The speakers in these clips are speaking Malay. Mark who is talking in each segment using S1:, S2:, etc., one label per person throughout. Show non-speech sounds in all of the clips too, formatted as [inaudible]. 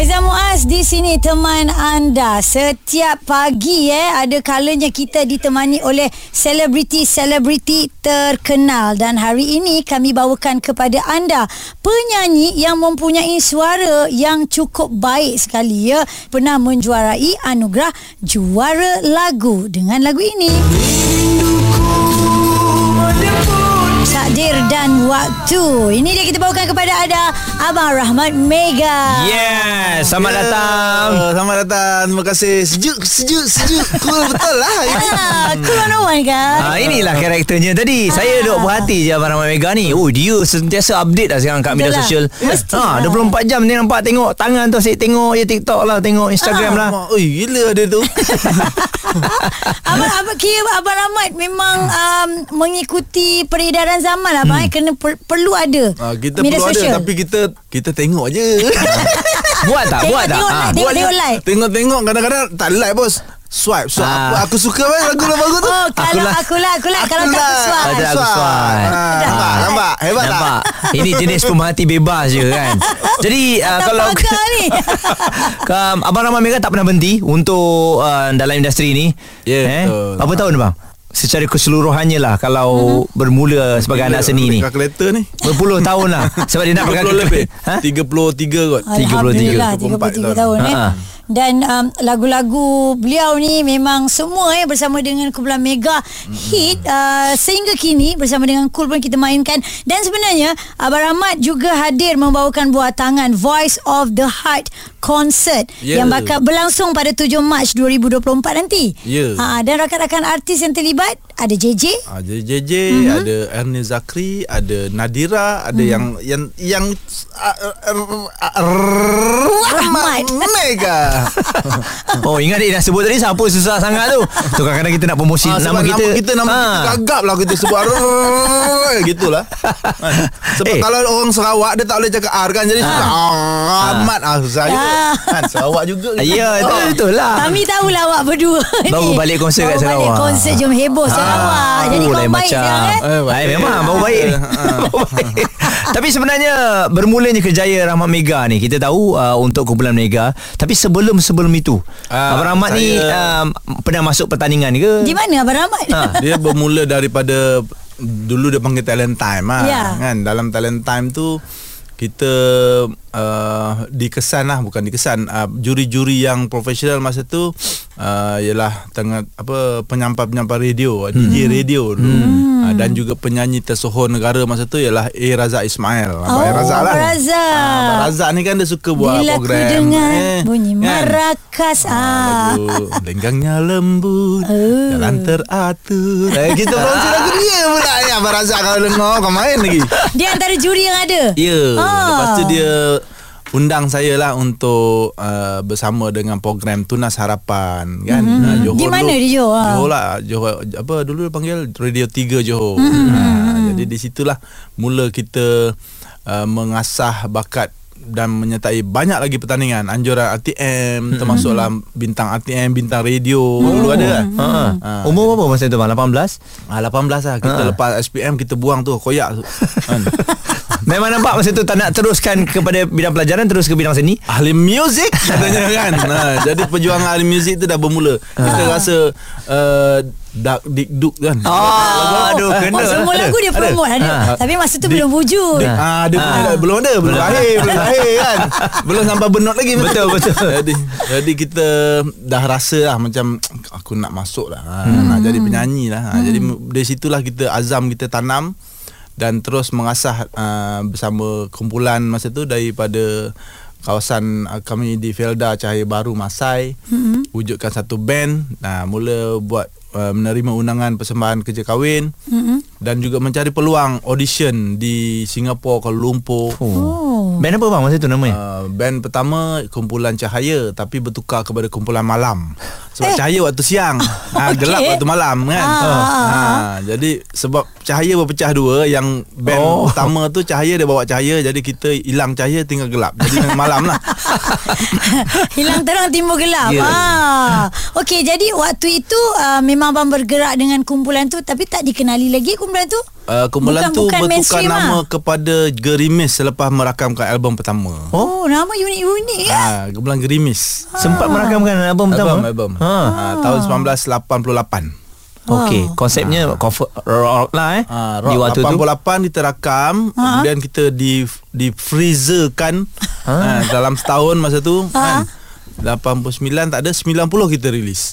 S1: Haizan Muaz di sini teman anda. Setiap pagi eh ada kalanya kita ditemani oleh selebriti-selebriti terkenal dan hari ini kami bawakan kepada anda penyanyi yang mempunyai suara yang cukup baik sekali ya. Pernah menjuarai anugerah juara lagu dengan lagu ini. Takdir dan waktu. Ini dia kita bawakan kepada anda Abang Rahmat Mega.
S2: Yes, selamat
S3: Ya,
S2: datang.
S3: Selamat datang. Terima kasih. Sejuk, sejuk, sejuk. [laughs] Cool betul lah.
S1: Ah, cool on one kan?
S2: Ah, inilah karakternya tadi. Saya duk berhati je Abang Rahmat Mega ni. Oh, dia sentiasa update lah sekarang kat media
S1: Betul lah.
S2: sosial.
S1: Mesti
S2: Ha,
S1: lah.
S2: 24 jam dia nampak tengok tangan tu asyik tengok je TikTok lah, tengok Instagram lah.
S3: Mak, Oi, gila ada tu. [laughs]
S1: Abang, abang kira Abang Rahmat memang um, mengikuti peredaran zaman lah. Abang hmm. kena per, perlu ada
S3: Ah, kita
S1: media
S3: perlu
S1: sosial.
S3: ada tapi kita kita tengok je. [laughs]
S2: Buat tak?
S1: Tengok,
S2: Buat tak?
S1: tengok,
S2: Ha.
S1: like, tengok, tengok like.
S3: Tengok-tengok kadang-kadang tak like bos. Swipe, swipe.
S2: Ah.
S3: Apa aku suka kan lagu lagu tu.
S1: Oh, kalau
S2: lah.
S1: aku lah, aku lah. Kalau
S3: Aku
S1: tak aku suai.
S2: Ada aku swipe.
S3: Ah, Nampak, nampak. Hebat tak?
S2: Nampak? Ini jenis pemerhati bebas je kan. [laughs] Jadi uh,
S1: Tak
S2: kalau
S1: pagar ni. [laughs]
S2: um, Abang Rahmat Mega tak pernah berhenti untuk uh, dalam industri ni.
S3: Ya, betul.
S2: Berapa tahun bang? Secara keseluruhannya lah kalau
S1: Mhm.
S2: bermula sebagai anak seni ni.
S3: Kalkulator ni.
S2: Berpuluh [laughs] tahun lah Sebab dia nak
S3: 30
S2: pakai
S3: lebih.
S2: ha?
S3: 33 kot.
S1: Alhamdulillah 33
S3: 34
S1: tahun eh.
S2: Ha.
S1: Dan um, lagu-lagu beliau ni memang semua eh bersama dengan kumpulan Mega hit uh, sehingga kini bersama dengan Cool pun kita mainkan dan sebenarnya Abang Rahmat juga hadir membawakan buah tangan Voice of the Heart concert
S3: Ya.
S1: yang bakal berlangsung pada 7 Mac 2024 nanti.
S3: Ya.
S1: Ha dan rakan-rakan artis yang terlibat ada JJ,
S3: Ah, JJ,
S1: Mhm.
S3: ada Ernie Zakri, ada Nadira, ada
S1: Mhm.
S3: yang yang yang ah, ah, ah,
S1: Rahmat.
S3: Mega. [laughs]
S2: Oh ingat dia dah sebut tadi Siapa susah sangat tu Tu kadang-kadang kita nak promosi
S3: Ah,
S2: Nama kita
S3: nama kita nama kita gagap lah kita sebut gitulah. Kan? Sebab
S2: Eh.
S3: kalau orang Sarawak dia tak boleh cakap R kan jadi susah. Amat ah susah juga.
S1: Ah.
S3: Kan Sarawak juga.
S2: Ya itu betul lah
S1: Kami tahulah awak berdua
S2: Baru
S1: ni.
S2: balik konsert kat
S1: Baru balik
S2: Sarawak.
S1: konsert Jom Heboh Sarawak Jadi
S2: Oh,
S1: kau baik
S2: macam.
S1: eh
S3: baik.
S2: Memang baru baik [laughs] ni.
S3: Ah.
S2: Baik. Tapi sebenarnya bermulanya kerjaya Rahmat Mega ni kita tahu uh, untuk kumpulan Mega tapi sebelum sebelum itu
S3: Ah,
S2: Abang Rahmat ni um, pernah masuk pertandingan ke?
S1: Di mana Abang Rahmat
S2: Ha. [laughs]
S3: Dia bermula daripada dulu dia panggil talent time ah
S1: Ya.
S3: kan dalam talent time tu kita uh, dikesan lah bukan dikesan uh, juri-juri yang profesional masa tu uh, ialah tengah apa penyampai-penyampai radio hmm. DJ radio dulu hmm. uh, dan juga penyanyi tersohor negara masa tu ialah A Razak Ismail Abang
S1: Oh,
S3: A Razak lah
S1: Abang Razak.
S3: Ah, Abang Razak ni kan dia suka buat
S1: Bila
S3: program
S1: ku dengar
S3: eh,
S1: Bunyi
S3: kan?
S1: marakas ah.
S3: Lagu Lenggangnya lembut
S1: Oh.
S3: Jalan teratur eh, Kita promosi [laughs] lagu dia pula ni Abang Razak kalau dengar Kau main lagi
S1: Dia antara juri yang ada
S3: Ya
S1: Ah.
S3: Lepas tu dia Undang saya lah untuk uh, bersama dengan program Tunas Harapan kan mm-hmm. uh, Johor
S1: Di mana
S3: dulu,
S1: di Johor?
S3: Johor lah Johor apa dulu dia panggil Radio 3 Johor
S1: Mhm.
S3: mm-hmm. uh, jadi di situlah mula kita uh, mengasah bakat dan menyertai banyak lagi pertandingan anjuran RTM termasuklah bintang RTM bintang radio dulu ada kan
S2: Ha.
S3: Ah.
S2: Umur berapa masa tu bang? 18?
S3: Ah 18 lah kita
S2: Ha.
S3: lepas SPM kita buang tu koyak tu. [laughs] Kan.
S2: Memang nampak masa tu tak nak teruskan kepada bidang pelajaran terus ke bidang seni.
S3: ahli muzik katanya kan. [laughs] Ha, jadi perjuangan ahli muzik tu dah bermula. Kita rasa uh, dak dikduk kan.
S2: Oh, aduh kena.
S1: Oh, semua lagu dia
S3: Ada.
S1: promote ada.
S2: Ha.
S1: Tapi masa tu
S3: Di-
S1: belum wujud.
S3: Dik, ah, dia punya belum ada, belum lahir, belum lahir kan. Belum sampai benot lagi.
S2: Betul, betul. [laughs]
S3: Jadi jadi kita dah rasa lah macam aku nak masuk lah. Ha, Nak jadi penyanyi lah. Ha, Jadi dari situlah kita azam kita tanam dan terus mengasah uh, bersama kumpulan masa tu daripada kawasan uh, kami di Felda Cahaya Baru Masai mm-hmm. wujudkan satu band nah mula buat uh, menerima undangan persembahan kerja kahwin mm-hmm. dan juga mencari peluang audition di Singapura Kuala Lumpur
S1: Oh.
S2: Band apa bang masa tu namanya?
S3: Uh, band pertama kumpulan cahaya tapi bertukar kepada kumpulan malam Sebab
S1: Eh.
S3: cahaya waktu siang ha,
S1: Okey.
S3: Gelap waktu malam kan
S1: Ah, ah,
S3: ha, Jadi sebab cahaya berpecah dua Yang band
S2: Oh.
S3: utama tu Cahaya dia bawa cahaya Jadi kita hilang cahaya Tinggal gelap Jadi malam lah [laughs]
S1: Hilang terang timbul gelap.
S2: Ya.
S1: Ah. Okey, jadi waktu itu uh, memang abang bergerak dengan kumpulan tu tapi tak dikenali lagi kumpulan tu.
S3: Uh, Kumpulan
S1: Bukan-
S3: tu
S1: bukan
S3: bertukar nama
S1: lah.
S3: kepada Gerimis Selepas merakamkan album pertama
S1: Oh, nama unik-unik ya.
S3: ha, Kumpulan Gerimis
S2: Sempat merakamkan album pertama.
S3: Album, album.
S2: Ha.
S3: Ha, tahun 1988
S2: Okey, konsepnya cover rock lah eh.
S3: Ha,
S2: di
S3: rock
S2: waktu tu.
S3: 88 kita rakam Kemudian kita di di freezerkan ha. dalam setahun masa tu kan 89 tak ada 90 kita rilis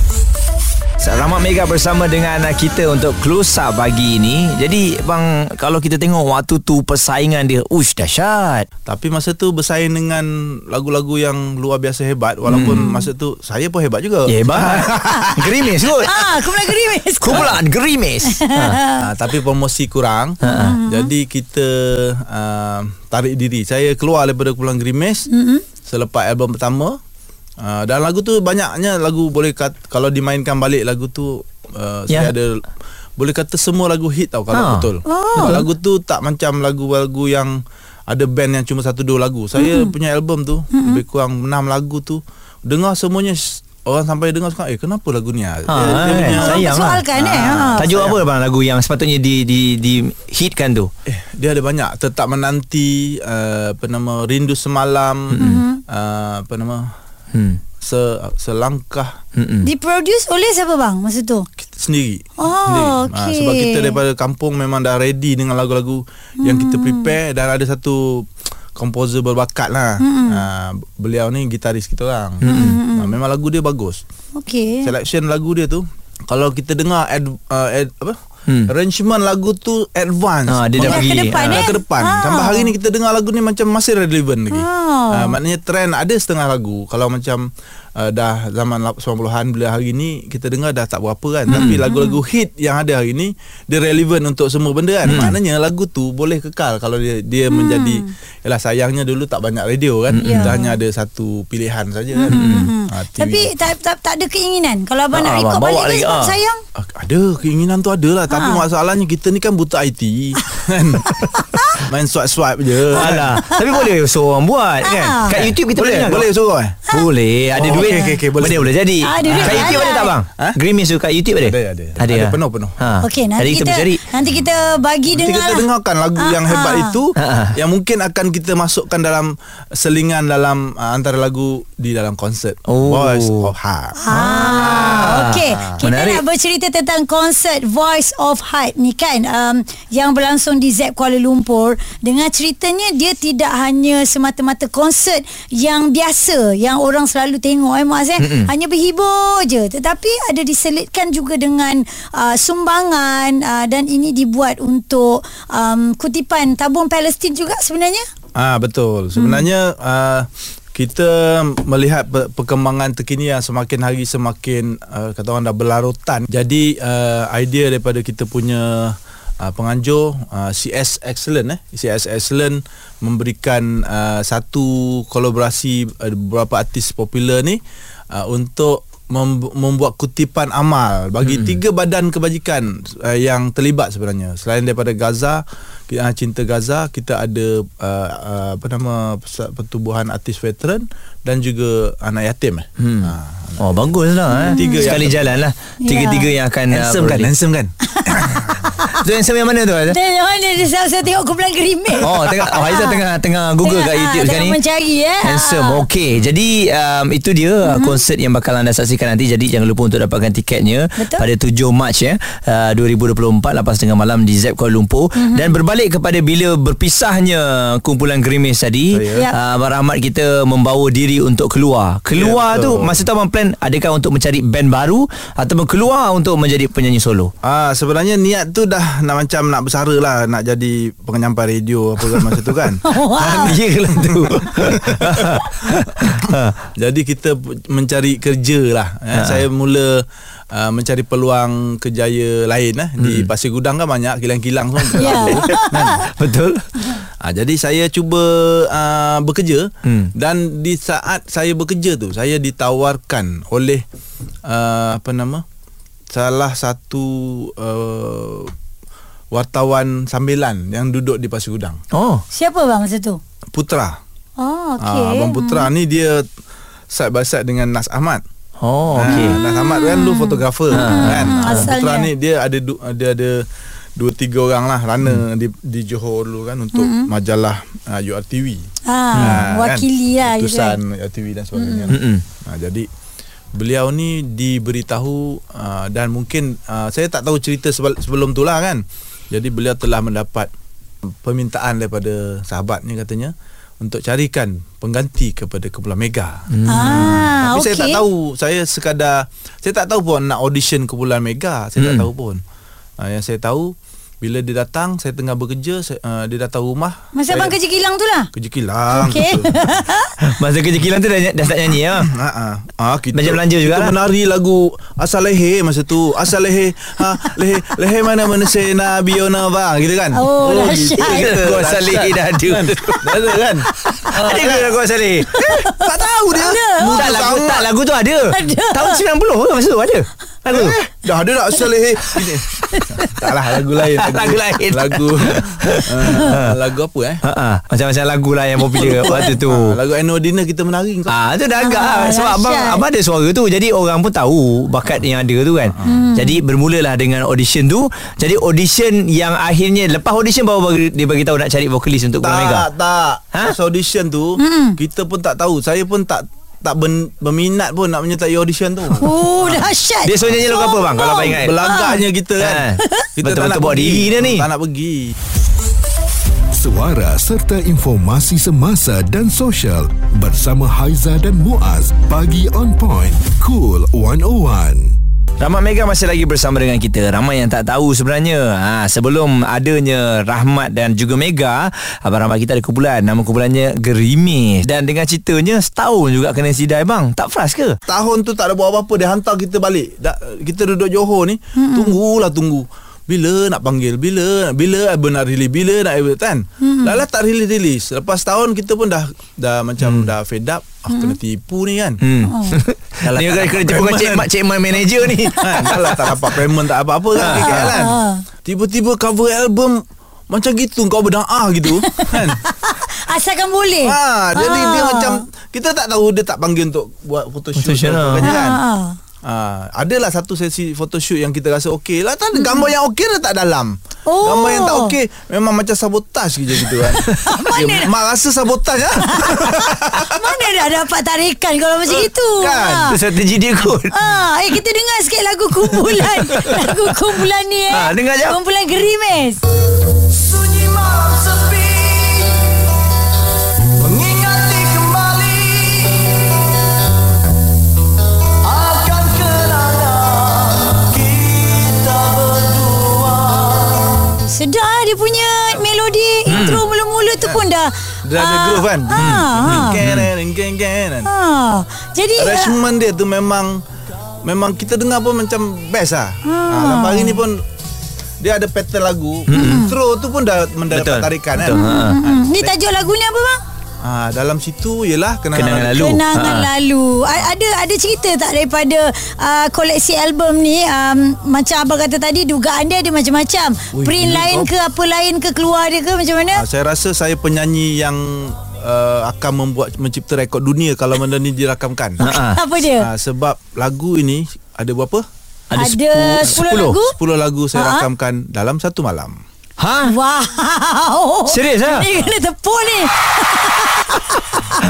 S2: Rahmat Mega bersama dengan kita untuk close up pagi ini. Jadi bang kalau kita tengok waktu tu persaingan dia ush dahsyat.
S3: Tapi masa tu bersaing dengan lagu-lagu yang luar biasa hebat Walaupun hmm. masa tu saya pun hebat juga
S2: Ya hebat. [laughs] gerimis kot.
S1: Ah, kumpulan gerimis.
S2: Kumpulan gerimis.
S3: ha, [laughs] Tapi promosi kurang Jadi kita uh, tarik diri Saya keluar daripada Kumpulan Grimis Selepas album pertama uh, Dan lagu tu banyaknya lagu boleh kat, Kalau dimainkan balik lagu tu uh,
S2: Ya.
S3: Saya ada Boleh kata semua lagu hit tau Kalau
S2: Ha.
S3: betul Sebab lagu tu tak macam lagu-lagu yang Ada band yang cuma satu dua lagu Saya punya album tu Lebih kurang enam lagu tu Dengar semuanya Orang sampai dengar sekarang Eh kenapa lagu ni ha,
S2: Ha, kan? Sayang lah.
S1: Soalkan eh. Ha.
S2: Tajuk apa bang lagu yang sepatutnya di di di hitkan tu?
S3: Eh, dia ada banyak. Tetap menanti, uh, apa nama, rindu semalam, mm-hmm. uh, apa nama,
S2: Hmm.
S3: se, selangkah
S2: Mm-mm.
S1: Diproduce oleh siapa bang masa tu?
S3: kita sendiri.
S1: Oh,
S3: sendiri.
S1: okey.
S3: Ah, sebab kita daripada kampung memang dah ready dengan lagu-lagu mm. yang kita prepare dan ada satu komposer berbakat lah. Mm. Uh, beliau ni gitaris kita orang. Mm. Uh, memang lagu dia bagus.
S1: Okey.
S3: Selection lagu dia tu kalau kita dengar ad, uh, ad, apa?
S2: Hmm.
S3: Arrangement lagu tu advance.
S2: Ah, dia dah
S1: Oh,
S2: pergi.
S1: ke depan,
S3: Ah,
S1: eh?
S3: ke depan.
S1: Ah.
S3: Sampai hari ni kita dengar lagu ni macam masih relevan lagi.
S1: Ah.
S3: Ah, maknanya trend ada setengah lagu. Kalau macam uh, dah zaman lap- 90-an bila hari ni kita dengar dah tak berapa kan. Tapi lagu-lagu hit yang ada hari ni dia relevan untuk semua benda kan. Maknanya lagu tu boleh kekal kalau dia dia menjadi yalah sayangnya dulu tak banyak radio kan. Kita hanya ada satu pilihan saja kan. Ah, TV.
S1: Tapi tak, tak tak ada keinginan kalau abang
S2: Ah,
S1: nak
S2: bawa
S1: balik
S2: lagi,
S1: ke
S2: ah.
S1: sayang.
S3: Ada keinginan tu ada lah Tapi
S1: Ha.
S3: masalahnya kita ni kan buta IT kan [laughs] Main swipe-swipe je
S2: Alah, [laughs] tapi boleh seorang buat kan?
S1: Ah.
S2: Kat YouTube kita
S3: Boleh boleh
S2: tak?
S3: suruh eh
S2: Boleh, ada
S3: Oh,
S2: duit.
S3: okey, okey, okey, boleh.
S2: Boleh boleh jadi.
S1: Ah, ada duit
S2: kat YouTube ada
S1: halal.
S2: tak bang?
S3: Ha?
S2: Grimis tu kat YouTube ada?
S3: Ada, ada.
S2: Ada,
S3: Ada,
S2: ah?
S3: penuh-penuh.
S2: Ha.
S1: Okey, nanti kita,
S2: kita cari.
S1: nanti kita bagi
S3: Nanti
S1: dengar
S3: kita
S1: lah.
S3: dengarkan lagu
S1: Ah,
S3: yang hebat
S1: ah.
S3: itu
S2: ah.
S3: Yang mungkin akan kita masukkan dalam Selingan dalam uh, Antara lagu Di dalam konsert
S2: Oh.
S3: Voice of Heart
S1: Ah, okey. Kita
S2: Menarik.
S1: nak bercerita tentang konsert Voice of Heart ni kan um, yang berlangsung di ZEP Kuala Lumpur. Dengan ceritanya dia tidak hanya semata-mata konsert yang biasa yang orang selalu tengok eh Mas eh. Hanya berhibur je tetapi ada diselitkan juga dengan uh, sumbangan uh, dan ini dibuat untuk um, kutipan tabung Palestin juga sebenarnya.
S3: Ah betul. Sebenarnya hmm. uh, kita melihat pe- perkembangan terkini yang semakin hari semakin uh, kata orang dah berlarutan. Jadi uh, idea daripada kita punya uh, penganjur uh, CS Excellent eh CS Excellent memberikan uh, satu kolaborasi uh, beberapa artis popular ni uh, untuk membuat kutipan amal bagi hmm. tiga badan kebajikan uh, yang terlibat sebenarnya selain daripada Gaza kita uh, cinta Gaza kita ada uh, uh, apa nama pertubuhan artis veteran dan juga anak yatim eh hmm. uh,
S2: Oh bagus lah eh.
S3: Tiga yang
S2: Sekali
S3: ter-
S2: jalan lah Tiga-tiga yang akan
S3: handsome kan
S2: berlari.
S3: handsome kan [laughs]
S2: Tu handsome yang mana tu Aizah?
S1: Dan mana dia saya, saya tengok kumpulan gerimis.
S2: Oh tengah oh, Aizah tengah tengah Google kat
S1: Tengah,
S2: YouTube
S1: ah,
S2: sekarang
S1: tengah
S2: ni
S1: mencari, eh.
S2: Handsome. Okey Jadi um, Itu dia mm-hmm. Konsert yang bakal anda saksikan nanti Jadi jangan lupa untuk dapatkan tiketnya
S1: Betul.
S2: Pada 7 Mac ya uh, 2024 Lepas tengah malam Di ZEP Kuala Lumpur mm-hmm. Dan berbalik kepada Bila berpisahnya Kumpulan Gerimis tadi
S3: Oh, ya.
S1: Ya.
S2: uh, Abang Rahmat kita Membawa diri untuk keluar Keluar
S3: Ya,
S2: tu
S3: betul.
S2: Masa tu abang plan Adakah untuk mencari band baru Ataupun keluar Untuk menjadi penyanyi solo
S3: Ah sebenarnya niat tu dah nak macam nak bersara lah nak jadi penyampai radio apa kan masa tu kan.
S1: Wow.
S2: Ya lah tu. [laughs]
S3: Jadi kita mencari kerja lah. Eh, saya mula uh, mencari peluang kerjaya lain eh. Di Pasir Gudang kan banyak kilang-kilang semua. [laughs]
S1: Ya.
S3: Kan? [laughs]
S2: Betul.
S3: Ha, jadi saya cuba uh, bekerja
S2: Hmm.
S3: dan di saat saya bekerja tu saya ditawarkan oleh uh, apa nama salah satu uh, wartawan sambilan yang duduk di Pasir Gudang.
S2: Oh.
S1: Siapa bang masa tu?
S3: Putra.
S1: Oh, okey.
S3: Okay. Abang Putra ni dia side by side dengan Nas Ahmad.
S2: Oh,
S3: Okay.
S2: okey.
S3: Nas Ahmad kan lu fotografer kan.
S1: Hmm,
S3: Ah,
S1: asalnya.
S3: Putra ni dia ada dia ada dua tiga orang lah runner di di Johor dulu kan untuk majalah uh, URTV.
S1: Ah, wakili lah gitu
S3: Utusan URTV dan sebagainya.
S2: Mm-mm.
S3: Ha, jadi beliau ni diberitahu uh, dan mungkin uh, saya tak tahu cerita sebel- sebelum tu lah kan. Jadi beliau telah mendapat permintaan daripada sahabatnya katanya untuk carikan pengganti kepada Kumpulan Mega.
S1: Ah,
S3: Tapi
S1: okey.
S3: saya tak tahu Saya sekadar Saya tak tahu pun Nak audition kumpulan Mega Saya tak
S2: Hmm.
S3: tahu pun uh, Yang saya tahu Bila dia datang Saya tengah bekerja saya, uh, Dia datang rumah
S1: Masa
S3: saya,
S1: abang kerja kilang tu lah.
S3: Kerja kilang
S1: Okey.
S3: betul. [laughs]
S2: Masa kerja kilang tu dah, dah start nyanyi ya.
S3: Ha ah. Ah kita
S2: Macam belanja
S3: kita
S2: jugalah.
S3: menari lagu Asal lehe masa tu. Asal lehe ha lehe lehe mana mana sena biona ba gitu kan.
S1: Oh,
S3: gitu.
S1: dahsyat.
S3: Kita-
S2: Gua salih dah ada.
S3: Dah ada kan? [laughs]
S2: Ada ke lagu Salih?
S3: tak tahu dia. Muda
S2: Tak lagu tak lagu tu ada.
S1: Ada.
S2: Tahun 90 ke masa tu ada. Lagu.
S3: Eh, dah ada tak asal lehe. Gini. Taklah lagu lain. [laughs]
S2: Lagu lain.
S3: Lagu uh, [laughs] lagu apa eh?
S2: Ha ah, macam-macam lagu lah yang popular [laughs] waktu tu.
S3: Ah, lagu Annual Dinner kita menari kau.
S2: Ah tu dah agak
S1: Ah,
S2: ah, sebab abang abang ada suara tu jadi orang pun tahu bakat yang ada tu kan. Hmm. Jadi bermulalah dengan audition tu. Jadi audition yang akhirnya lepas audition baru bagi, dia bagi tahu nak cari vokalis untuk Kumpulan Mega.
S3: Tak, tak.
S2: Ha?
S3: Audition tu, mm. kita pun tak tahu. Saya pun tak tak ben, berminat pun nak menyertai audition tu.
S1: Oh, dahsyat.
S2: Dia suruh nyanyi lagu apa bang kalau abang ingat?
S3: Belagaknya kita kan.
S2: Ha. [laughs]
S3: Kita
S2: Betul-betul
S3: tak nak
S2: bawa
S3: pergi.
S2: diri dia ni.
S3: Tak nak pergi.
S4: Suara serta informasi semasa dan sosial bersama Haiza dan Muaz bagi on point cool 101.
S2: Rahmat Mega masih lagi bersama dengan kita. Ramai yang tak tahu sebenarnya. Ha, sebelum adanya Rahmat dan juga Mega, Abang Rahmat kita ada kumpulan. Nama kumpulannya Gerimis. Dan dengan ceritanya, setahun juga kena sidai bang. Tak frust ke?
S3: Tahun tu tak ada buat apa-apa Dia hantar kita balik da, Kita duduk Johor ni hmm. Tunggulah tunggu bila nak panggil Bila Bila Abang nak release Bila nak kan hmm. Lala tak release-release Lepas tahun kita pun dah Dah macam hmm. dah fed up ah, Kena tipu ni kan
S2: Hmm. [laughs]
S3: Dah lah
S2: Ni kena, tipu dengan cik, mak cik man manager ni. [laughs]
S3: kan, lah tak dapat payment Tak apa-apa kan
S2: Ha,
S3: kan
S1: ha.
S3: Tiba-tiba cover album Macam gitu Kau berdaah gitu [laughs] kan
S1: Asalkan boleh.
S3: ha, Jadi
S1: Ah.
S3: dia macam Kita tak tahu Dia tak panggil untuk Buat photoshoot
S2: Photoshoot lah.
S3: kan
S1: Ah.
S3: Ah, adalah satu sesi photoshoot yang kita rasa okey lah. Tak ada gambar yang okey dah tak dalam.
S1: Oh.
S3: Gambar yang tak okey memang macam sabotaj je gitu kan. [laughs]
S1: Mana
S3: ya, mak rasa sabotaj lah. [laughs]
S1: Mana dah dapat tarikan kalau macam itu?
S3: Kan?
S2: Itu strategi dia kot.
S1: Ah, eh kita dengar sikit lagu kumpulan. [laughs] lagu kumpulan ni eh.
S2: Ah, dengar jap.
S1: Kumpulan Gerimis.
S5: Sunyi malam
S1: Sedar dia punya melodi intro mula-mula tu pun dah
S3: Dia ada
S1: ah,
S3: groove kan.
S1: Ah, ah, ah. Jadi ah,
S3: Arrangement dia tu memang memang kita dengar pun macam best lah. Ha. Ha, hari ni pun dia ada pattern lagu. Intro tu pun dah mendapat
S2: Betul.
S3: tarikan kan.
S2: Betul. Ha.
S1: hmm, ni tajuk lagu ni apa bang?
S3: Ha, dalam situ ialah kenangan,
S2: Kenangan lalu.
S1: Kenangan
S2: Ha.
S1: lalu. A- Ada ada cerita tak daripada uh, koleksi album ni um, macam abang kata tadi dugaan dia ada macam-macam.
S3: Ui,
S1: Print
S3: gila
S1: lain
S3: kau.
S1: ke apa lain ke keluar dia ke macam mana?
S3: Ha, saya rasa saya penyanyi yang uh, akan membuat mencipta rekod dunia kalau benda ni dirakamkan.
S2: Ha. [laughs]
S1: Apa dia?
S3: Ha, sebab lagu ini ada berapa?
S1: Ada,
S2: sepu-
S1: 10 lagu?
S3: 10 lagu saya
S1: Ha?
S3: rakamkan dalam satu malam.
S2: Ha?
S1: Wow.
S2: Serius ah?
S1: Ni kena tepuk ni. [laughs]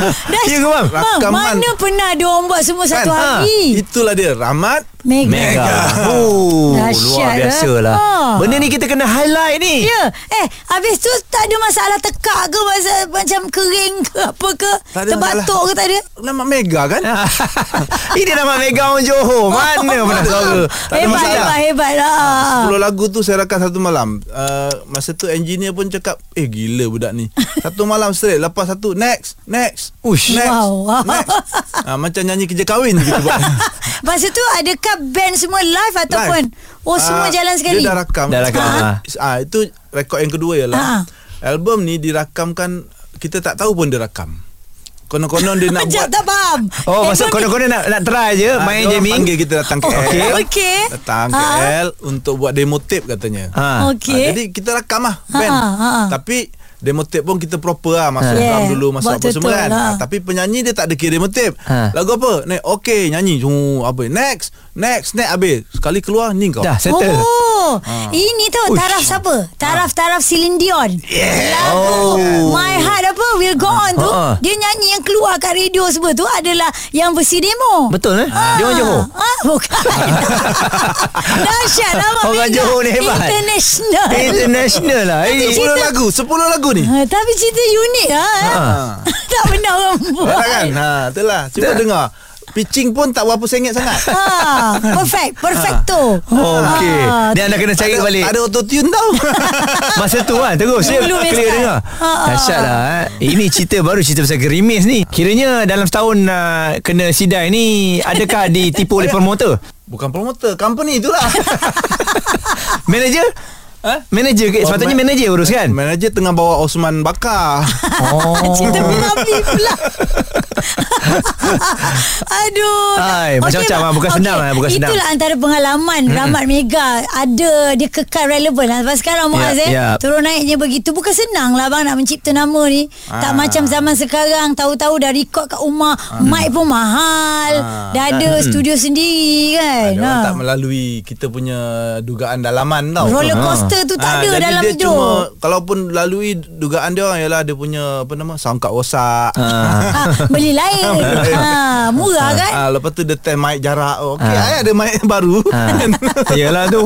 S1: Dah,
S2: Ya ke, bang?
S1: bang,
S3: Rakaman.
S1: mana pernah dia orang buat semua satu
S3: Kan?
S1: hari?
S3: Itulah dia Rahmat
S1: Mega.
S2: Mega. Oh, luar
S1: Dahsyat,
S2: biasa
S1: eh?
S2: lah.
S1: Ha.
S2: Benda ni kita kena highlight ni.
S1: Ya Eh Habis tu Tak ada masalah tekak ke masa, Macam kering ke Apa ke
S3: Tak ada
S1: Terbatuk ke tak ada
S3: Nama Mega kan? [laughs]
S2: Ini nama Mega orang Johor. Mana [laughs] pernah suara?
S3: Tak ada
S1: Hebat
S3: masalah.
S1: hebat hebat lah
S3: 10 lagu tu saya rakam satu malam uh, Masa tu engineer pun cakap Eh gila budak ni [laughs] Satu malam straight Lepas satu Next Next
S2: Ush.
S3: Next
S1: Wow.
S3: Next uh, Macam nyanyi kerja kahwin kita buat
S1: Masa tu adakah band semua live Ataupun Oh semua
S3: Ah,
S1: jalan sekali
S3: Dia dah rakam
S2: Dah rakam,
S3: Ah,
S2: ah.
S3: ah, Itu rekod yang kedua ialah
S1: Ah.
S3: Album ni dirakamkan Kita tak tahu pun dia rakam Konon-konon dia [laughs] nak buat
S1: tak faham
S2: Oh, maksud
S1: Album-
S2: konon-konon nak nak try je
S3: Ah,
S2: main jamming.
S3: panggil kita datang KL
S2: Okey.
S1: Okey.
S3: Datang
S1: Ah.
S3: KL Untuk buat demo tape katanya
S2: Ha.
S1: Okey.
S3: Ah, jadi kita rakam lah band.
S1: Ha, ha, ha.
S3: Tapi demo tape pun kita proper lah Masuk
S1: Yeah.
S3: drum dulu Masuk
S1: Buat
S3: apa semua kan
S1: lah.
S3: ha, Tapi penyanyi dia tak ada kira demo tape
S2: Ha.
S3: Lagu apa? Next, okay nyanyi apa Next Next Next habis Sekali keluar ni kau
S2: Dah settle.
S1: Oh,
S3: Ah.
S1: ini
S2: Ush.
S1: taraf siapa? Taraf-taraf Celine Dion. Lagu
S2: Oh.
S1: My Heart apa Will Go On tu,
S2: Ha, ha.
S1: dia nyanyi yang keluar kat radio semua tu adalah yang versi demo.
S2: Betul eh? Dia orang Johor.
S1: Ah, bukan. [laughs] Dahsyat lah
S2: Orang. Johor ni hebat.
S1: International.
S2: International lah. Eh.
S3: 10 lagu 10 lagu ni
S1: Ha, tapi cerita unik lah.
S2: Ha. [laughs]
S1: tak pernah orang buat.
S3: Tak kan? Ha, itulah. Cuba dengar. Pitching pun tak berapa sengit sangat.
S1: Ha, perfect, perfecto.
S2: Oh, okey.
S1: Ah,
S2: Ni anda kena cari
S3: ada,
S2: balik.
S3: ada autotune tau. [laughs]
S2: Masa tu kan Terus dia
S1: Dulu
S2: clear dengar
S1: Ha, ha,
S2: Dahsyat lah eh. Ini cerita baru Cerita pasal gerimis ni Kiranya dalam setahun uh, Kena sidai ni Adakah ditipu oleh promoter
S3: Bukan promoter, company itulah. [laughs]
S2: Manager
S3: Ha?
S2: Manager ke? Sepatutnya
S3: man-
S2: manager urus kan
S3: Manager tengah bawa Osman Bakar.
S2: Oh [laughs]
S1: Cerita mengapi pula [laughs] Aduh
S2: Hai, macam-macam lah. Bukan senang lah, bukan senang.
S1: Itulah antara pengalaman hmm. Rahmat Mega Ada Dia kekal relevan lah Sebab sekarang Muaz
S2: Ya,
S1: eh
S2: ya.
S1: Turun naiknya begitu Bukan senang lah bang Nak mencipta nama ni Tak
S3: Ah.
S1: macam zaman sekarang Tahu-tahu dah record kat rumah Mic pun mahal
S3: Ah.
S1: Dah ada studio sendiri kan Ha.
S3: tak melalui kita punya dugaan dalaman tau.
S1: Roller coaster tu tak
S3: Ah,
S1: ada
S3: jadi
S1: dalam
S3: dia
S1: hidup
S3: cuma kalaupun lalui dugaan dia orang ialah dia punya apa nama card rosak.
S2: Ah.
S1: ha, [laughs] Beli lain ha, Murah kan
S3: Ah, lepas tu dia test mic jarak. Oh, Okey,
S2: Ah.
S3: ah. ada mic [laughs] baru.
S2: ha. [laughs] Yelah tu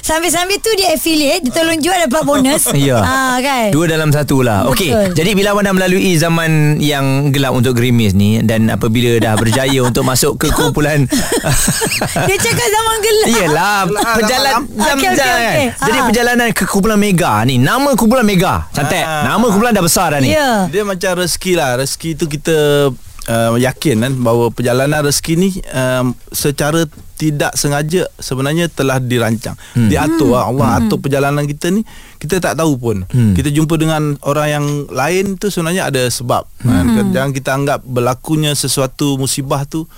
S1: Sambil-sambil tu dia affiliate Dia tolong jual dapat bonus
S2: Ya
S1: ha, kan
S2: Dua dalam satu lah Okey. Jadi bila awak dah melalui Zaman yang gelap Untuk gerimis ni Dan apabila dah berjaya Untuk masuk ke kumpulan
S1: Dia cakap zaman gelap
S3: Gelap,
S2: Perjalanan
S1: okey,
S2: jam kan
S1: okey.
S2: Jadi
S1: Ah.
S2: Perjalanan ke kumpulan Mega? Ni Nama kumpulan Mega Cantik.
S3: Ah.
S2: Nama kumpulan dah besar dah ni.
S1: Ya.
S3: Dia macam rezeki lah. Rezeki tu kita uh, yakin kan Bahawa perjalanan rezeki ni um, Secara tidak sengaja Sebenarnya telah dirancang. Hmm. Diatur lah. Allah atur perjalanan kita ni Kita tak tahu pun.
S2: Hmm.
S3: Kita jumpa dengan orang yang lain tu Sebenarnya ada sebab. Hmm. Jangan kita anggap berlakunya sesuatu musibah tu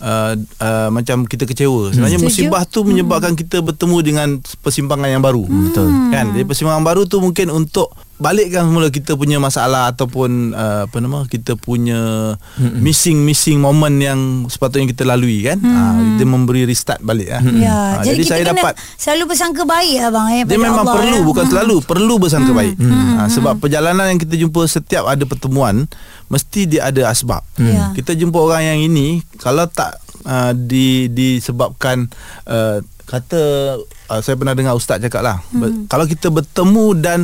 S3: Uh, uh, macam kita kecewa. Sebenarnya
S1: Setuju.
S3: musibah tu menyebabkan kita bertemu dengan persimpangan yang baru. Betul Kan? Jadi persimpangan baru tu mungkin untuk Balikkan semula kita punya masalah Ataupun uh, Apa nama Kita punya Missing-missing moment yang Sepatutnya kita lalui kan? Ha, Dia memberi restart balik lah.
S1: Ya,
S3: Ha,
S1: jadi,
S3: jadi
S1: kita
S3: saya
S1: kena
S3: dapat
S1: selalu bersangka baik lah bang eh,
S3: dia memang
S1: Allah,
S3: perlu
S1: ya.
S3: bukan selalu perlu bersangka baik. Ha, sebab perjalanan yang kita jumpa setiap ada pertemuan mesti dia ada asbab.
S1: Ya.
S3: kita jumpa orang yang ini kalau tak uh, di disebabkan uh, kata uh, saya pernah dengar ustaz cakap lah hmm. kalau kita bertemu dan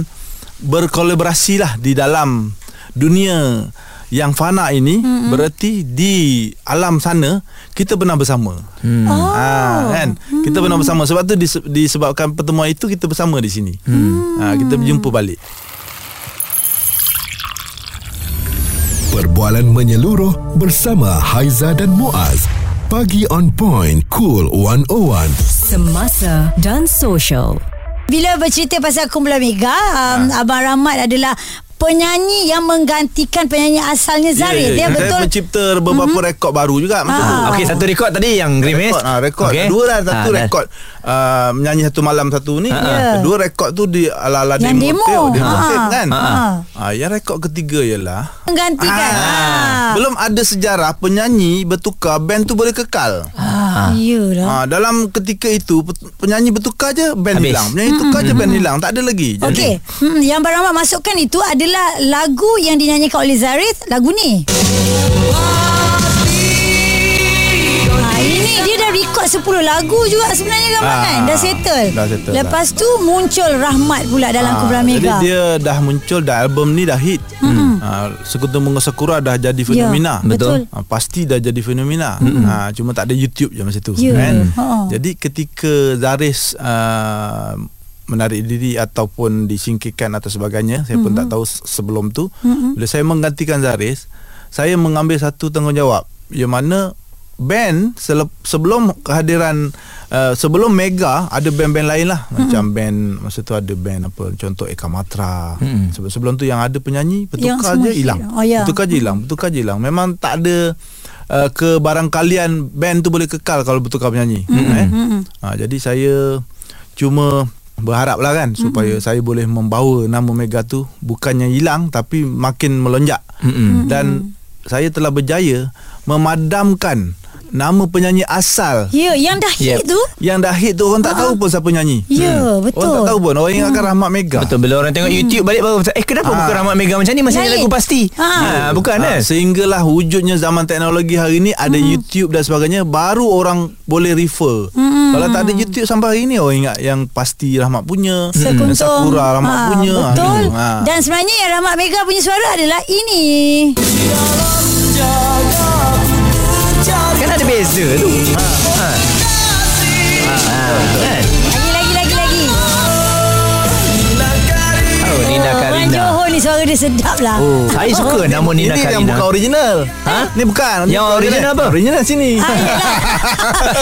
S3: berkolaborasi lah di dalam dunia yang fana ini hmm. berarti di alam sana kita pernah bersama. Hmm.
S1: Oh.
S3: Ha, kan? Kita pernah bersama sebab tu dise- disebabkan pertemuan itu kita bersama di sini. Hmm. Ha, kita berjumpa balik.
S4: Perbualan menyeluruh bersama Haiza dan Muaz. Pagi on point, cool 101.
S6: Semasa dan social.
S1: Bila bercerita pasal kumpulan Mega um,
S3: Ha.
S1: Abang Rahmat adalah penyanyi yang menggantikan penyanyi asalnya Zarid Dia
S3: Ya, Saya
S1: betul
S3: mencipta beberapa mm-hmm. rekod baru juga masa tu.
S1: Ah.
S2: Okey satu rekod tadi yang Grimis
S3: Rekod, ha, rekod. Okay. Dua lah satu
S2: Ah, dah.
S3: rekod uh, menyanyi satu malam satu ni.
S1: Ya.
S3: Dua rekod tu di ala-ala
S1: Yang
S3: demo,
S1: demo.
S3: tape, demo
S1: Ha.
S3: tape kan.
S1: Ha.
S3: Ah, yang rekod ketiga ialah
S1: Menggantikan
S3: Ah, belum ada sejarah penyanyi bertukar band tu boleh kekal.
S1: ah. Yelah
S3: Ha, dalam ketika itu pe- penyanyi bertukar je band
S2: Habis.
S3: hilang. Penyanyi tukar je band hilang. Tak ada lagi. Jadi
S1: Okey, hmm, yang Rahmat masukkan itu adalah lagu yang dinyanyikan oleh Zarith, lagu ni. Ha, dah record 10 lagu juga sebenarnya kan
S3: Ah,
S1: kan? Dah settle.
S3: dah settle
S1: Lepas tu muncul Rahmat pula dalam
S3: Ah, Jadi
S1: Mega.
S3: dia dah muncul dah album ni dah hit. Hmm. Ha, Sekutu Bunga Sakura dah jadi fenomena.
S1: Ya, betul.
S3: Ha, pasti dah jadi fenomena. Ha, cuma tak ada YouTube je masa tu.
S1: Ya,
S3: Kan?
S1: ha.
S3: Jadi ketika Zaris uh, menarik diri ataupun disingkirkan atau sebagainya, saya pun tak tahu se- sebelum tu. Bila saya menggantikan Zaris, saya mengambil satu tanggungjawab yang mana band selep, sebelum kehadiran uh, sebelum Mega ada band-band lain lah macam band masa tu ada band apa contoh Eka Matra
S2: Mm-mm.
S3: sebelum sebelum tu yang ada penyanyi bertukar je hilang.
S1: Oh, ya.
S3: bertukar je hilang bertukar je hilang memang tak ada uh, kebarangkalian band tu boleh kekal kalau bertukar penyanyi eh? ha, jadi saya cuma berharap lah kan supaya saya boleh membawa nama Mega tu bukannya hilang tapi makin melonjak
S2: Mm-mm.
S3: dan saya telah berjaya memadamkan nama penyanyi asal
S1: Ya, yang dah hit
S2: Yep.
S1: tu.
S3: yang dah hit tu orang tak tahu pun siapa nyanyi.
S1: Ya, betul.
S3: Orang tak tahu pun. Orang ingatkan Rahmat Mega.
S2: Betul bila orang tengok YouTube balik baru Eh kenapa
S3: Ah.
S2: bukan Rahmat Mega macam ni Masih lagu pasti
S1: Ah.
S2: ha, Bukan
S3: Ha,
S2: kan
S3: sehinggalah wujudnya zaman teknologi hari ni ada YouTube dan sebagainya baru orang boleh refer. Kalau tak ada YouTube sampai hari ni orang ingat yang pasti Rahmat punya,
S1: Sekuntum.
S3: Sakura Rahmat
S1: Ha,
S3: punya.
S1: Betul.
S3: Ha.
S1: Dan sebenarnya yang Rahmat Mega punya suara adalah ini.
S2: Kan ada beza tu ha. Ha. Kan
S1: Lagi, lagi, lagi, lagi.
S2: Oh Nina
S1: Orang
S2: Karina
S1: Johor ni suara dia sedap lah.
S2: Oh, saya suka nama Nina
S3: Ini
S2: Karina.
S3: yang bukan original.
S2: Ha?
S3: Ni bukan.
S2: Yang
S3: bukan
S2: original apa?
S3: Original sini.
S1: Ah, yelah.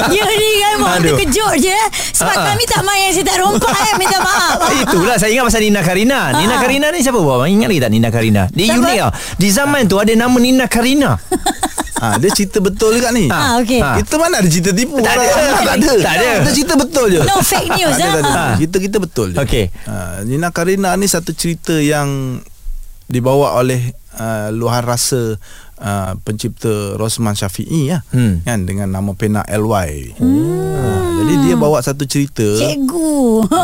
S1: Dia [laughs] ni kan
S2: Aduh.
S1: terkejut je eh. Sebab
S2: Ah, ah.
S1: kami tak main yang saya tak rompak eh. Minta maaf [laughs]
S2: Itulah saya ingat pasal Nina Karina. Nina
S1: Ah.
S2: Karina ni siapa buat? Ingat lagi tak Nina Karina? Dia
S1: Siapa?
S2: unik tau. Di zaman tu ada nama Nina Karina. [laughs]
S3: Ha, dia cerita betul juga ni.
S1: Ah, okey.
S2: Ha.
S3: Kita mana ada cerita tipu
S2: Tak ada.
S3: Tak ada
S2: Tak ada.
S3: Kita cerita betul je
S1: No fake news
S3: ada.
S2: Ha.
S3: Cerita kita betul je
S2: Okey.
S3: ha, Nina Karina ni satu cerita yang Dibawa oleh uh, Luar rasa uh, Pencipta Rosman Syafi'i ya,
S2: Hmm.
S3: kan, Dengan nama pena LY ha, Jadi dia bawa satu cerita
S1: Cikgu
S3: ha,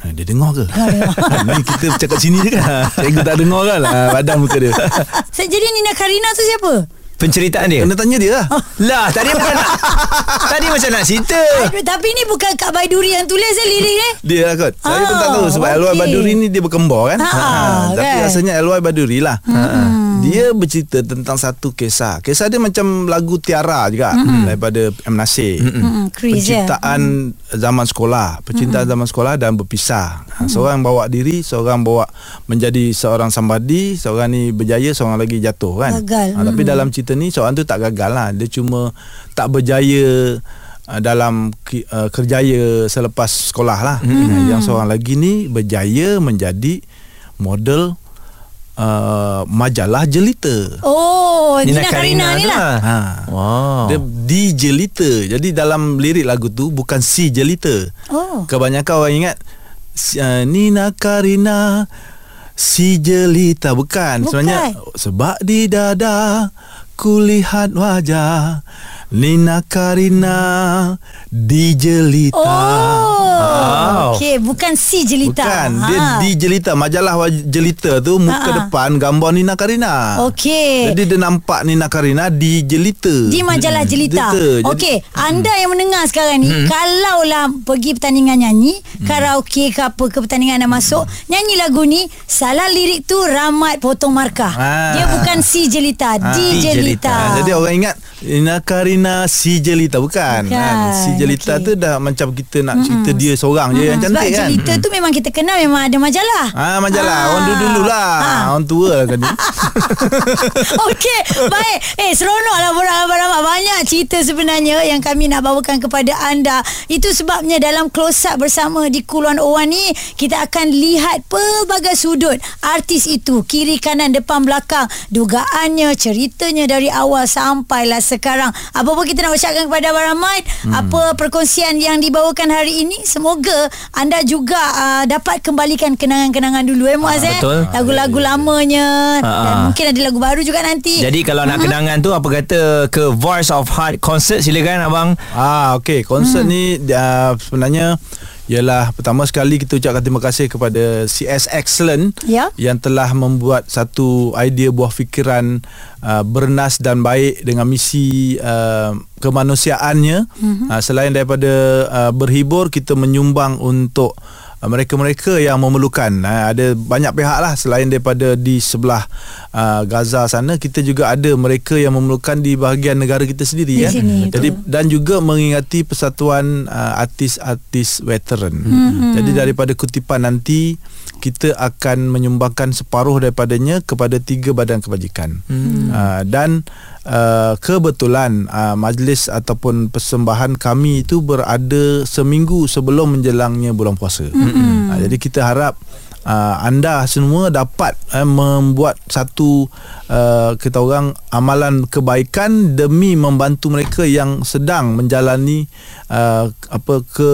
S3: ha, Dia dengar ke? [laughs] Ni kita cakap sini je kan [laughs] Cikgu tak dengar kan ha, Badan muka dia
S1: Jadi Nina Karina tu siapa?
S2: Penceritaan dia.
S3: Kena tanya dia lah [laughs]
S2: Lah, tadi macam nak [laughs] Tadi macam nak cerita.
S1: Aduh, tapi ni bukan Kak Baiduri yang tulis eh lirik ni
S3: Dia lah kot Saya pun tak tahu Sebab
S1: Ah,
S3: Elwai
S1: okey.
S3: Baduri ni Dia berkembar kan
S1: Ha,
S3: Tapi
S1: kan?
S3: rasanya Elwai Baduri lah Dia bercerita tentang satu kisah. Kisah dia macam lagu Tiara juga Daripada M. Nasir.
S1: Hmm, Chris ya
S3: Penciptaan zaman sekolah. Percintaan zaman sekolah Dan berpisah. Ha, Seorang bawa diri Seorang bawa Menjadi seorang somebody Seorang ni berjaya Seorang lagi jatuh kan?
S1: Gagal.
S3: ha, Tapi dalam cerita ni Seorang tu tak gagal lah. Dia cuma Tak berjaya uh, dalam uh, kerjaya selepas sekolah lah. Hmm. Yang seorang lagi ni berjaya menjadi model uh, majalah jelita.
S1: Oh Nina,
S2: Nina
S1: Karina,
S2: Karina
S1: ni lah
S2: lah.
S3: Ha.
S2: Wow.
S3: Dia di jelita. Jadi dalam lirik lagu tu bukan si jelita.
S1: Oh
S3: Kebanyakan orang ingat uh, Nina Karina si jelita bukan.
S1: Bukan.
S3: Sebenarnya sebab di dada kulihat wajah Nina Karina di jelita.
S1: Oh
S2: Wow.
S1: Okey Bukan si jelita
S3: Bukan Dia di jelita Majalah jelita tu Muka
S1: Ha, ha.
S3: depan Gambar Nina Karina
S1: Okey
S3: Jadi dia nampak Nina Karina Di jelita
S1: di majalah jelita.
S3: Jelita. Jadi-
S1: Okey, anda yang mendengar sekarang ni, kalaulah pergi pertandingan nyanyi, karaoke ke apa ke pertandingan anda masuk, nyanyi lagu ni, salah lirik tu Rahmat potong markah.
S3: Ah.
S1: Dia bukan si jelita,
S3: Ah,
S1: di
S2: di
S1: jelita.
S2: jelita.
S3: Ha, jadi orang ingat Nina Karina si jelita bukan,
S1: Bukan,
S3: kan? Si jelita
S1: okey.
S3: tu dah macam kita nak cerita dia seorang je yang
S1: Hmm, sebab
S3: cantik kan.
S1: jelita tu memang kita kenal memang ada majalah.
S3: Ah majalah
S1: Ah.
S3: orang dulu-dulu lah.
S1: Ah.
S3: Orang tua lah kan. [laughs]
S1: Okey, baik. Eh, seronoklah borak Abang Rahmat. Banyak cerita sebenarnya yang kami nak bawakan kepada anda. Itu sebabnya dalam close up bersama di Kuluan Owan ni, kita akan lihat pelbagai sudut artis itu. Kiri, kanan, depan, belakang. Dugaannya, ceritanya dari awal sampailah sekarang. Apa-apa kita nak ucapkan kepada Abang Rahmat, hmm. apa perkongsian yang dibawakan hari ini, semoga anda juga uh, dapat kembalikan kenangan-kenangan dulu eh Muaz eh.
S2: betul.
S1: Lagu-lagu lamanya
S2: Ah,
S1: dan
S2: ah.
S1: mungkin ada lagu baru juga nanti.
S2: Jadi kalau nak kenangan tu apa kata ke Voice of Heart concert silakan abang.
S3: Ah okey, konsert hmm. ni uh, sebenarnya ialah pertama sekali kita ucapkan terima kasih kepada CS Excellent
S1: Ya.
S3: yang telah membuat satu idea buah fikiran uh, bernas dan baik dengan misi uh, kemanusiaannya mm-hmm. uh, selain daripada uh, berhibur kita menyumbang untuk mereka-mereka yang memerlukan uh, ada banyak pihak lah selain daripada di sebelah uh, Gaza sana kita juga ada mereka yang memerlukan di bahagian negara kita sendiri
S1: Di
S3: ya
S1: sini,
S3: jadi
S1: betul.
S3: dan juga mengingati persatuan uh, artis-artis veteran mm-hmm. jadi daripada kutipan nanti kita akan menyumbangkan separuh daripadanya kepada tiga badan kebajikan hmm. uh, dan uh, kebetulan uh, majlis ataupun persembahan kami itu berada seminggu sebelum menjelangnya bulan puasa hmm. uh, jadi kita harap uh, anda semua dapat uh, membuat satu uh, kita orang amalan kebaikan demi membantu mereka yang sedang menjalani uh, apa ke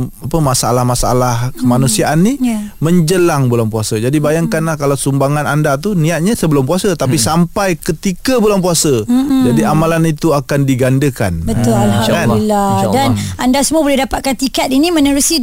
S3: apa masalah-masalah kemanusiaan ni
S1: Ya.
S3: menjelang bulan puasa. Jadi bayangkanlah kalau sumbangan anda tu niatnya sebelum puasa tapi sampai ketika bulan puasa. Jadi amalan itu akan digandakan.
S1: Betul
S2: insyaAllah.
S1: Alhamdulillah
S2: InsyaAllah.
S1: Dan anda semua boleh dapatkan tiket ini Menerusi